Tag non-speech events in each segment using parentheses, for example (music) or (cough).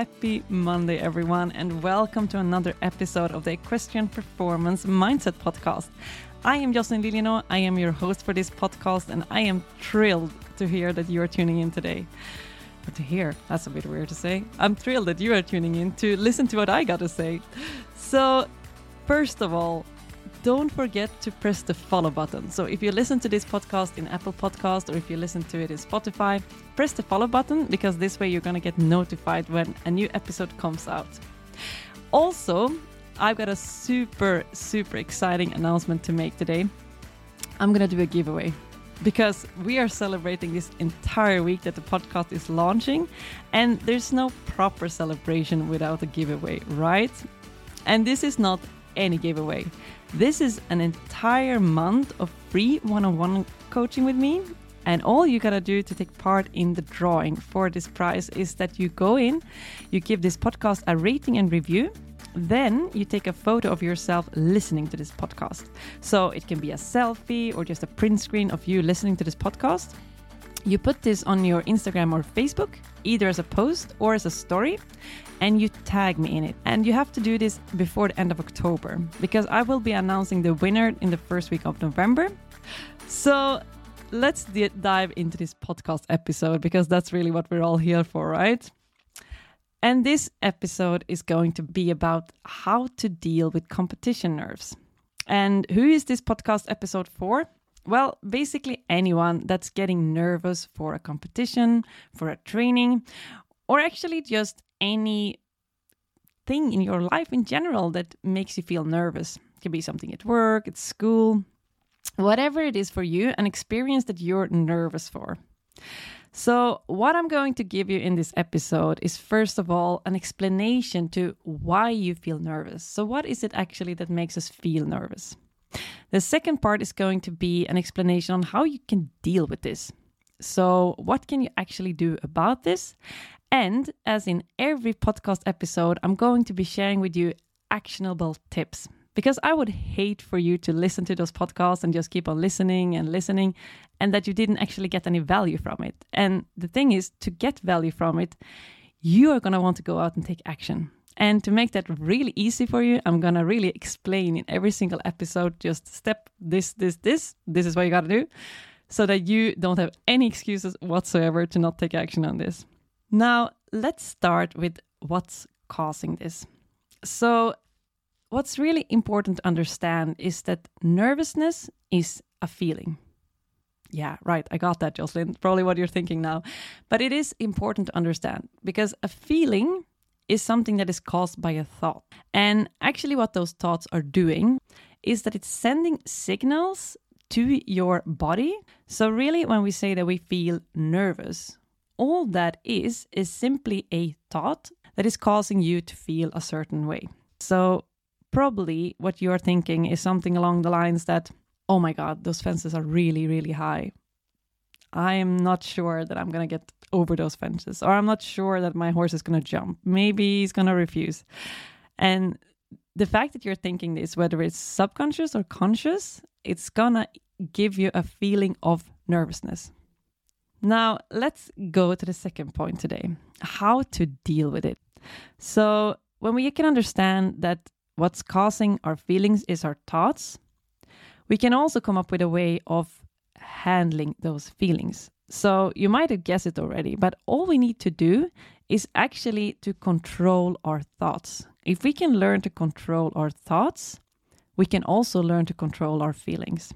Happy Monday, everyone, and welcome to another episode of the Equestrian Performance Mindset Podcast. I am Jocelyn Liliano. I am your host for this podcast, and I am thrilled to hear that you are tuning in today. But to hear, that's a bit weird to say. I'm thrilled that you are tuning in to listen to what I got to say. So, first of all, don't forget to press the follow button. So if you listen to this podcast in Apple Podcast or if you listen to it in Spotify, press the follow button because this way you're going to get notified when a new episode comes out. Also, I've got a super super exciting announcement to make today. I'm going to do a giveaway because we are celebrating this entire week that the podcast is launching and there's no proper celebration without a giveaway, right? And this is not any giveaway. This is an entire month of free one on one coaching with me. And all you gotta do to take part in the drawing for this prize is that you go in, you give this podcast a rating and review, then you take a photo of yourself listening to this podcast. So it can be a selfie or just a print screen of you listening to this podcast. You put this on your Instagram or Facebook, either as a post or as a story, and you tag me in it. And you have to do this before the end of October because I will be announcing the winner in the first week of November. So let's dive into this podcast episode because that's really what we're all here for, right? And this episode is going to be about how to deal with competition nerves. And who is this podcast episode for? Well, basically anyone that's getting nervous for a competition, for a training, or actually just any thing in your life in general that makes you feel nervous. It can be something at work, at school, whatever it is for you, an experience that you're nervous for. So, what I'm going to give you in this episode is first of all an explanation to why you feel nervous. So, what is it actually that makes us feel nervous? The second part is going to be an explanation on how you can deal with this. So, what can you actually do about this? And as in every podcast episode, I'm going to be sharing with you actionable tips because I would hate for you to listen to those podcasts and just keep on listening and listening and that you didn't actually get any value from it. And the thing is, to get value from it, you are going to want to go out and take action. And to make that really easy for you, I'm to really explain in every single episode just step this, this, this. This is what you got to do so that you don't have any excuses whatsoever to not take action on this. Now, let's start with what's causing this. So, what's really important to understand is that nervousness is a feeling. Yeah, right. I got that, Jocelyn. Probably what you're thinking now. But it is important to understand because a feeling is something that is caused by a thought. And actually, what those thoughts are doing is that it's sending signals to your body. So, really, when we say that we feel nervous, all that is is simply a thought that is causing you to feel a certain way. So, probably what you're thinking is something along the lines that, oh my God, those fences are really, really high. I am not sure that I'm going to get over those fences, or I'm not sure that my horse is going to jump. Maybe he's going to refuse. And the fact that you're thinking this, whether it's subconscious or conscious, it's going to give you a feeling of nervousness. Now, let's go to the second point today how to deal with it. So, when we can understand that what's causing our feelings is our thoughts, we can also come up with a way of handling those feelings. So, you might have guessed it already, but all we need to do is actually to control our thoughts. If we can learn to control our thoughts, we can also learn to control our feelings.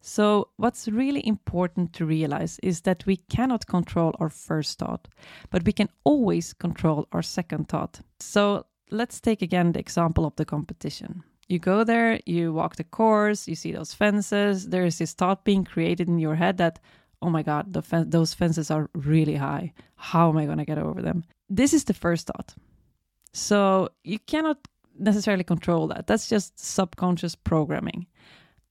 So, what's really important to realize is that we cannot control our first thought, but we can always control our second thought. So, let's take again the example of the competition. You go there, you walk the course, you see those fences. There is this thought being created in your head that, oh my God, fen- those fences are really high. How am I going to get over them? This is the first thought. So, you cannot necessarily control that. That's just subconscious programming.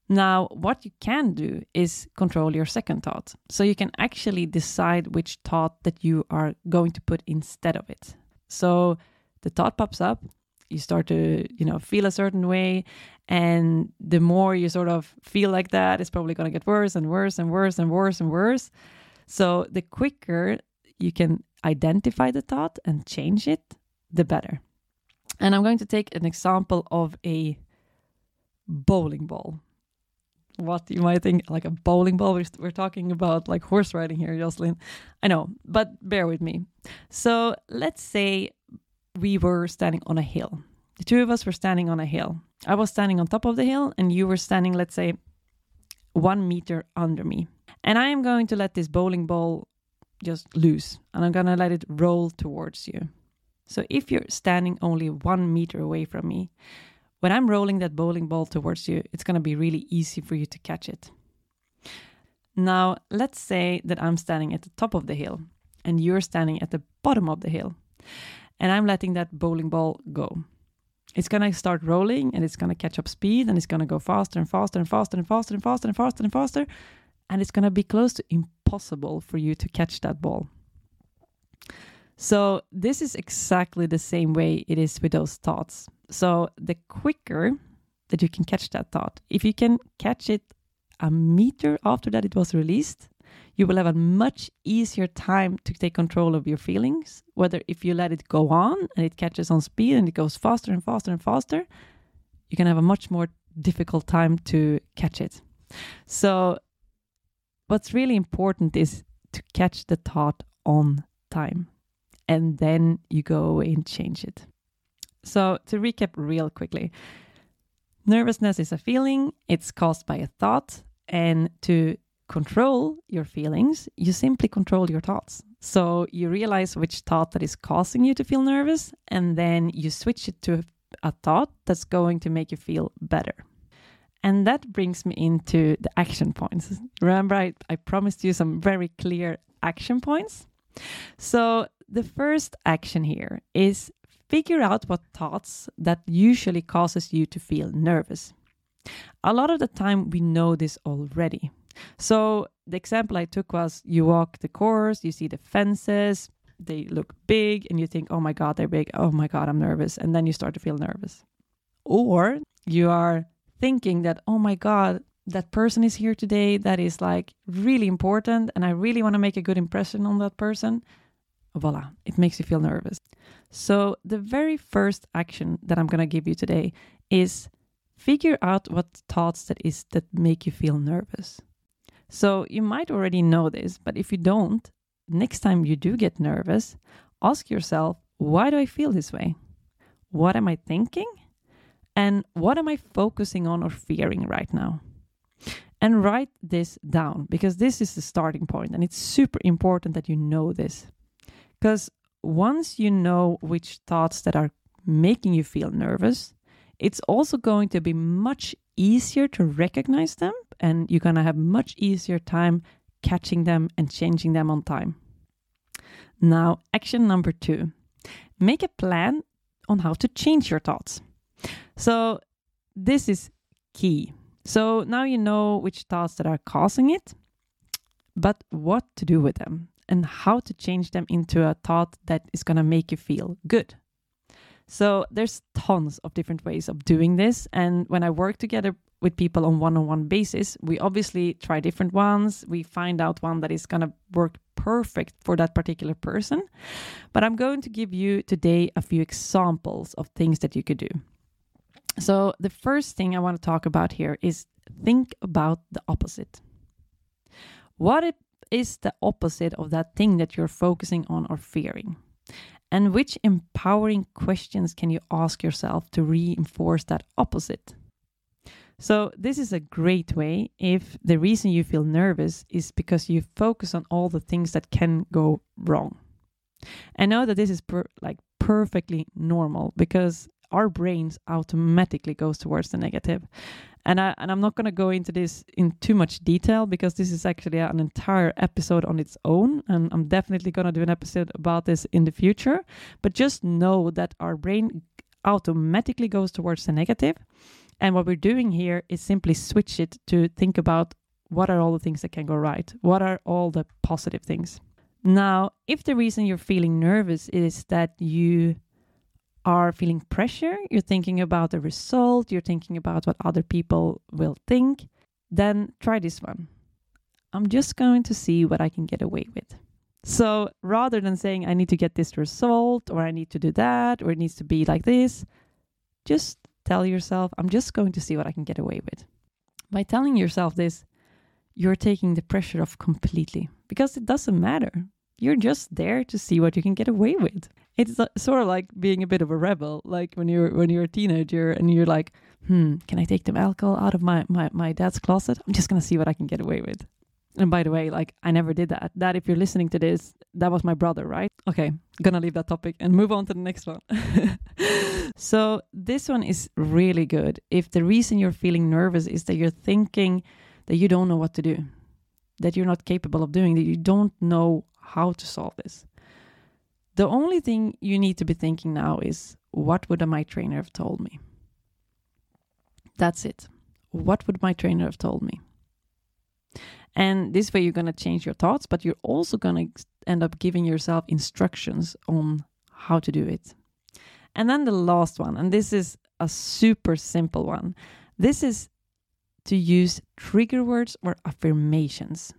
Now, what you can do is control your second thought. So you can actually decide which thought that you are going to put instead of it. So the thought pops up, you start to, you know, feel a certain way, and the more you sort of feel like that, it's probably going to get worse and worse and worse and worse and worse. So the quicker you can identify the thought and change it, the better. And I'm going to take an example of a bowling ball. What you might think, like a bowling ball. We're, we're talking about like horse riding here, Jocelyn. I know, but bear with me. So let's say we were standing on a hill. The two of us were standing on a hill. I was standing on top of the hill, and you were standing, let's say, one meter under me. And I am going to let this bowling ball just loose, and I'm going to let it roll towards you. So if you're standing only one meter away from me, when I'm rolling that bowling ball towards you, it's going to be really easy for you to catch it. Now, let's say that I'm standing at the top of the hill and you're standing at the bottom of the hill, and I'm letting that bowling ball go. It's going to start rolling and it's going to catch up speed and it's going to go faster and faster and faster and faster and faster and faster and faster. And it's going to be close to impossible for you to catch that ball. So, this is exactly the same way it is with those thoughts. So, the quicker that you can catch that thought, if you can catch it a meter after that it was released, you will have a much easier time to take control of your feelings. Whether if you let it go on and it catches on speed and it goes faster and faster and faster, you can have a much more difficult time to catch it. So, what's really important is to catch the thought on time and then you go and change it. So, to recap real quickly nervousness is a feeling, it's caused by a thought, and to control your feelings, you simply control your thoughts. So, you realize which thought that is causing you to feel nervous, and then you switch it to a thought that's going to make you feel better. And that brings me into the action points. Remember, I, I promised you some very clear action points. So, the first action here is figure out what thoughts that usually causes you to feel nervous. A lot of the time we know this already. So the example I took was you walk the course, you see the fences, they look big and you think, "Oh my god, they're big. Oh my god, I'm nervous." And then you start to feel nervous. Or you are thinking that, "Oh my god, that person is here today that is like really important and I really want to make a good impression on that person." voila, it makes you feel nervous. So, the very first action that I'm going to give you today is figure out what thoughts that is that make you feel nervous. So, you might already know this, but if you don't, next time you do get nervous, ask yourself, why do I feel this way? What am I thinking? And what am I focusing on or fearing right now? And write this down because this is the starting point and it's super important that you know this. Because once you know which thoughts that are making you feel nervous, it's also going to be much easier to recognize them and you're going to have much easier time catching them and changing them on time. Now, action number 2. Make a plan on how to change your thoughts. So, this is key. So, now you know which thoughts that are causing it, but what to do with them and how to change them into a thought that is going to make you feel good. So there's tons of different ways of doing this and when I work together with people on one-on-one basis, we obviously try different ones. We find out one that is going to work perfect for that particular person. But I'm going to give you today a few examples of things that you could do. So the first thing I want to talk about here is think about the opposite. What is the opposite of that thing that you're focusing on or fearing? And which empowering questions can you ask yourself to reinforce that opposite? So, this is a great way if the reason you feel nervous is because you focus on all the things that can go wrong. I know that this is per- like perfectly normal because our brains automatically goes towards the negative and I and I'm not going to go into this in too much detail because this is actually an entire episode on its own and I'm definitely going to do an episode about this in the future. But just know that our brain automatically goes towards the negative and what we're doing here is simply switch it to think about what are all the things that can go right? What are all the positive things? Now if the reason you're feeling nervous is that you are feeling pressure, you're thinking about the result, you're thinking about what other people will think, then try this one. I'm just going to see what I can get away with. So rather than saying, I need to get this result, or I need to do that, or it needs to be like this, just tell yourself, I'm just going to see what I can get away with. By telling yourself this, you're taking the pressure off completely because it doesn't matter. You're just there to see what you can get away with. It's sort of like being a bit of a rebel, like when you're when you're a teenager and you're like, "Hmm, can I take the alcohol out of my my my dad's closet? I'm just gonna see what I can get away with." And by the way, like I never did that. That if you're listening to this, that was my brother, right? Okay, gonna leave that topic and move on to the next one. (laughs) so this one is really good. If the reason you're feeling nervous is that you're thinking that you don't know what to do, that you're not capable of doing, that you don't know how to solve this. The only thing you need to be thinking now is what would my trainer have told me? That's it. What would my trainer have told me? And this way, you're going to change your thoughts, but you're also going to end up giving yourself instructions on how to do it. And then the last one, and this is a super simple one. This is to use trigger words or affirmations.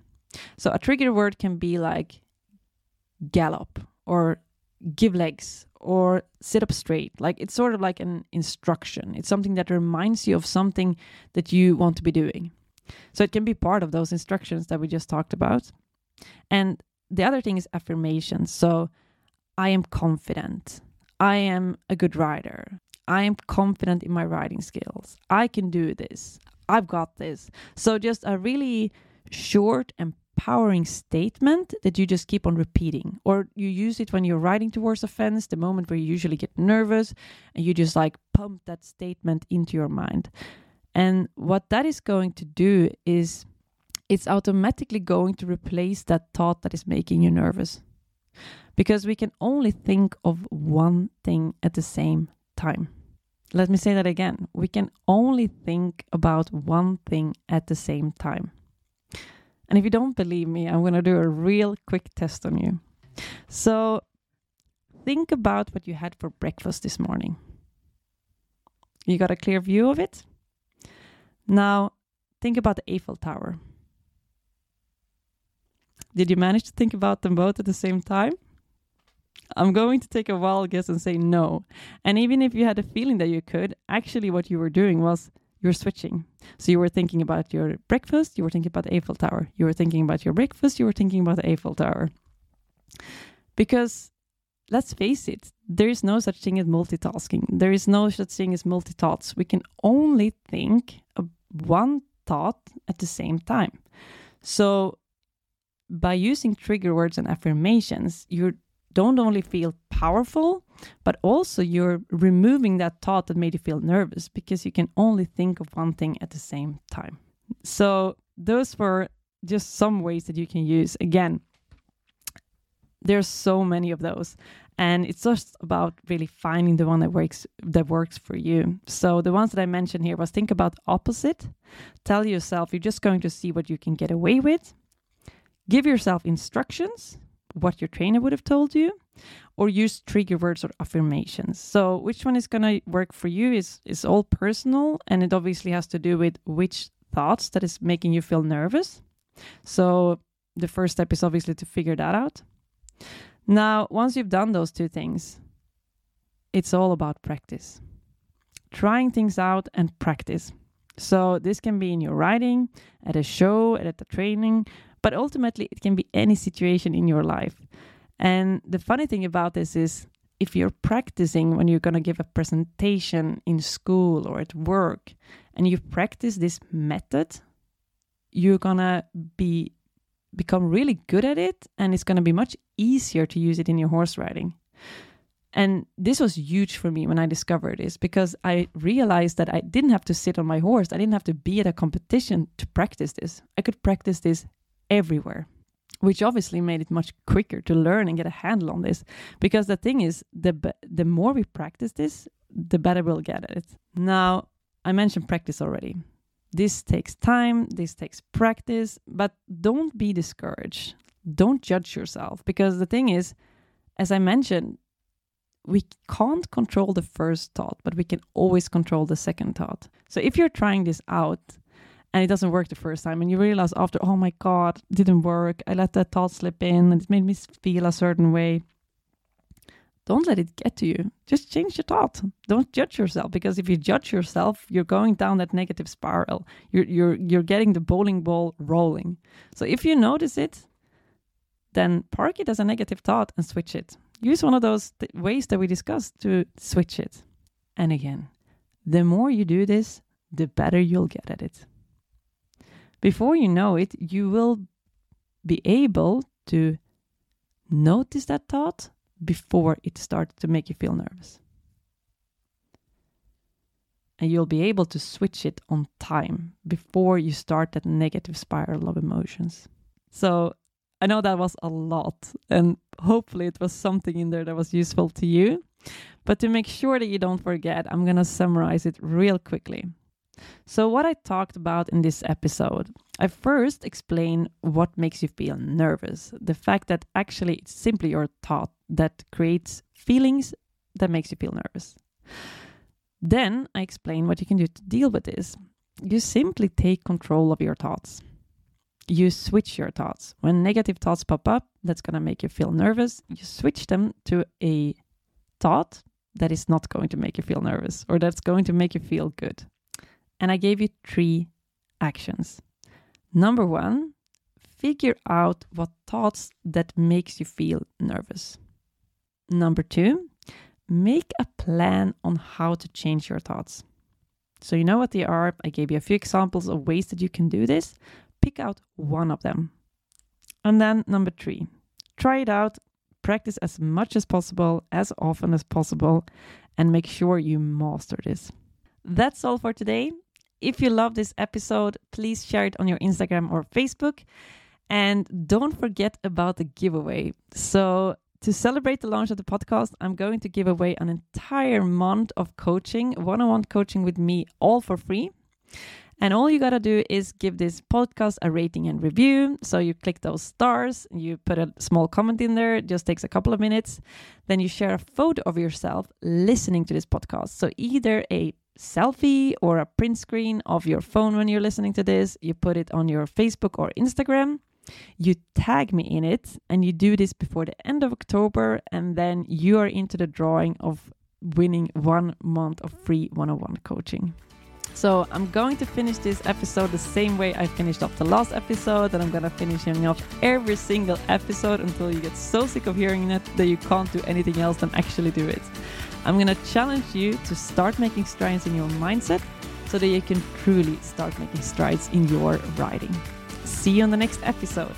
So a trigger word can be like gallop or give legs or sit up straight. Like it's sort of like an instruction. It's something that reminds you of something that you want to be doing. So it can be part of those instructions that we just talked about. And the other thing is affirmation. So I am confident. I am a good rider. I am confident in my riding skills. I can do this. I've got this. So just a really short, empowering statement that you just keep on repeating. Or you use it when you're riding towards a fence, the moment where you usually get nervous, and you just like pump that statement into your mind. And what that is going to do is it's automatically going to replace that thought that is making you nervous. Because we can only think of one thing at the same time. Let me say that again. We can only think about one thing at the same time. And if you don't believe me, I'm going to do a real quick test on you. So think about what you had for breakfast this morning. You got a clear view of it? Now, think about the Eiffel Tower. Did you manage to think about them both at the same time? I'm going to take a wild guess and say no. And even if you had a feeling that you could, actually, what you were doing was you're switching. So you were thinking about your breakfast, you were thinking about the Eiffel Tower. You were thinking about your breakfast, you were thinking about the Eiffel Tower. Because let's face it, there is no such thing as multitasking. There is no such thing as multi thoughts. We can only think of one thought at the same time. So by using trigger words and affirmations, you don't only feel powerful, but also you're removing that thought that made you feel nervous because you can only think of one thing at the same time. So those were just some ways that you can use. Again, there's so many of those and it's just about really finding the one that works that works for you so the ones that i mentioned here was think about opposite tell yourself you're just going to see what you can get away with give yourself instructions what your trainer would have told you or use trigger words or affirmations so which one is going to work for you is is all personal and it obviously has to do with which thoughts that is making you feel nervous so the first step is obviously to figure that out now, once you've done those two things, it's all about practice. Trying things out and practice. So, this can be in your riding, at a show, at a training, but ultimately, it can be any situation in your life. And the funny thing about this is, if you're practicing when you're going to give a presentation in school or at work, and you practice this method, you're going to be become really good at it and it's going to be much easier to use it in your horse riding. And this was huge for me when I discovered this because I realized that I didn't have to sit on my horse. I didn't have to be at a competition to practice this. I could practice this everywhere, which obviously made it much quicker to learn and get a handle on this. Because the thing is, the the more we practice this, the better we'll get at it. Now, I mentioned practice already. This takes time, this takes practice, but don't be discouraged. Don't judge yourself because the thing is, as I mentioned, we can't control the first thought, but we can always control the second thought. So if you're trying this out and it doesn't work the first time. And you realize after oh my god didn't work. I let that thought slip in and it made me feel a certain way. Don't let it get to you. Just change your thought. Don't judge yourself because if you judge yourself you're going down that negative spiral. You're you're you're getting the bowling ball rolling. So if you notice it then park it as a negative thought and switch it. Use one of those th- ways that we discussed to switch it. And again the more you do this the better you'll get at it before you know it, you will be able to notice that thought before it starts to make you feel nervous. And you'll be able to switch it on time before you start that negative spiral of emotions. So I know that was a lot, and hopefully it was something in there that was useful to you. But to make sure that you don't forget, I'm going to summarize it real quickly. So, what I talked about in this episode, I first explain what makes you feel nervous. The fact that actually it's simply your thought that creates feelings that makes you feel nervous. Then I explain what you can do to deal with this. You simply take control of your thoughts. You switch your thoughts. When negative thoughts pop up, that's going to make you feel nervous. You switch them to a thought that is not going to make you feel nervous or that's going to make you feel good and I gave you three actions. Number one, figure out what thoughts that makes you feel nervous. Number two, make a plan on how to change your thoughts. So you know what they are. I gave you a few examples of ways that you can do this. Pick out one of them. And then number three, try it out, practice as much as possible, as often as possible, and make sure you master this. That's all for today. If you love this episode, please share it on your Instagram or Facebook. And don't forget about the giveaway. So, to celebrate the launch of the podcast, I'm going to give away an entire month of coaching, one on one coaching with me, all for free. And all you got to do is give this podcast a rating and review. So you click those stars, you put a small comment in there, it just takes a couple of minutes. Then you share a photo of yourself listening to this podcast. So either a selfie or a print screen of your phone when you're listening to this. You put it on your Facebook or Instagram. You tag me in it, and you do this before the end of October, and then you are into the drawing of winning one month of free one on one coaching. So I'm going to finish this episode the same way I finished off the last episode, and I'm gonna finish off every single episode until you get so sick of hearing it that you can't do anything else than actually do it. I'm going to challenge you to start making strides in your mindset so that you can truly start making strides in your riding. See you on the next episode.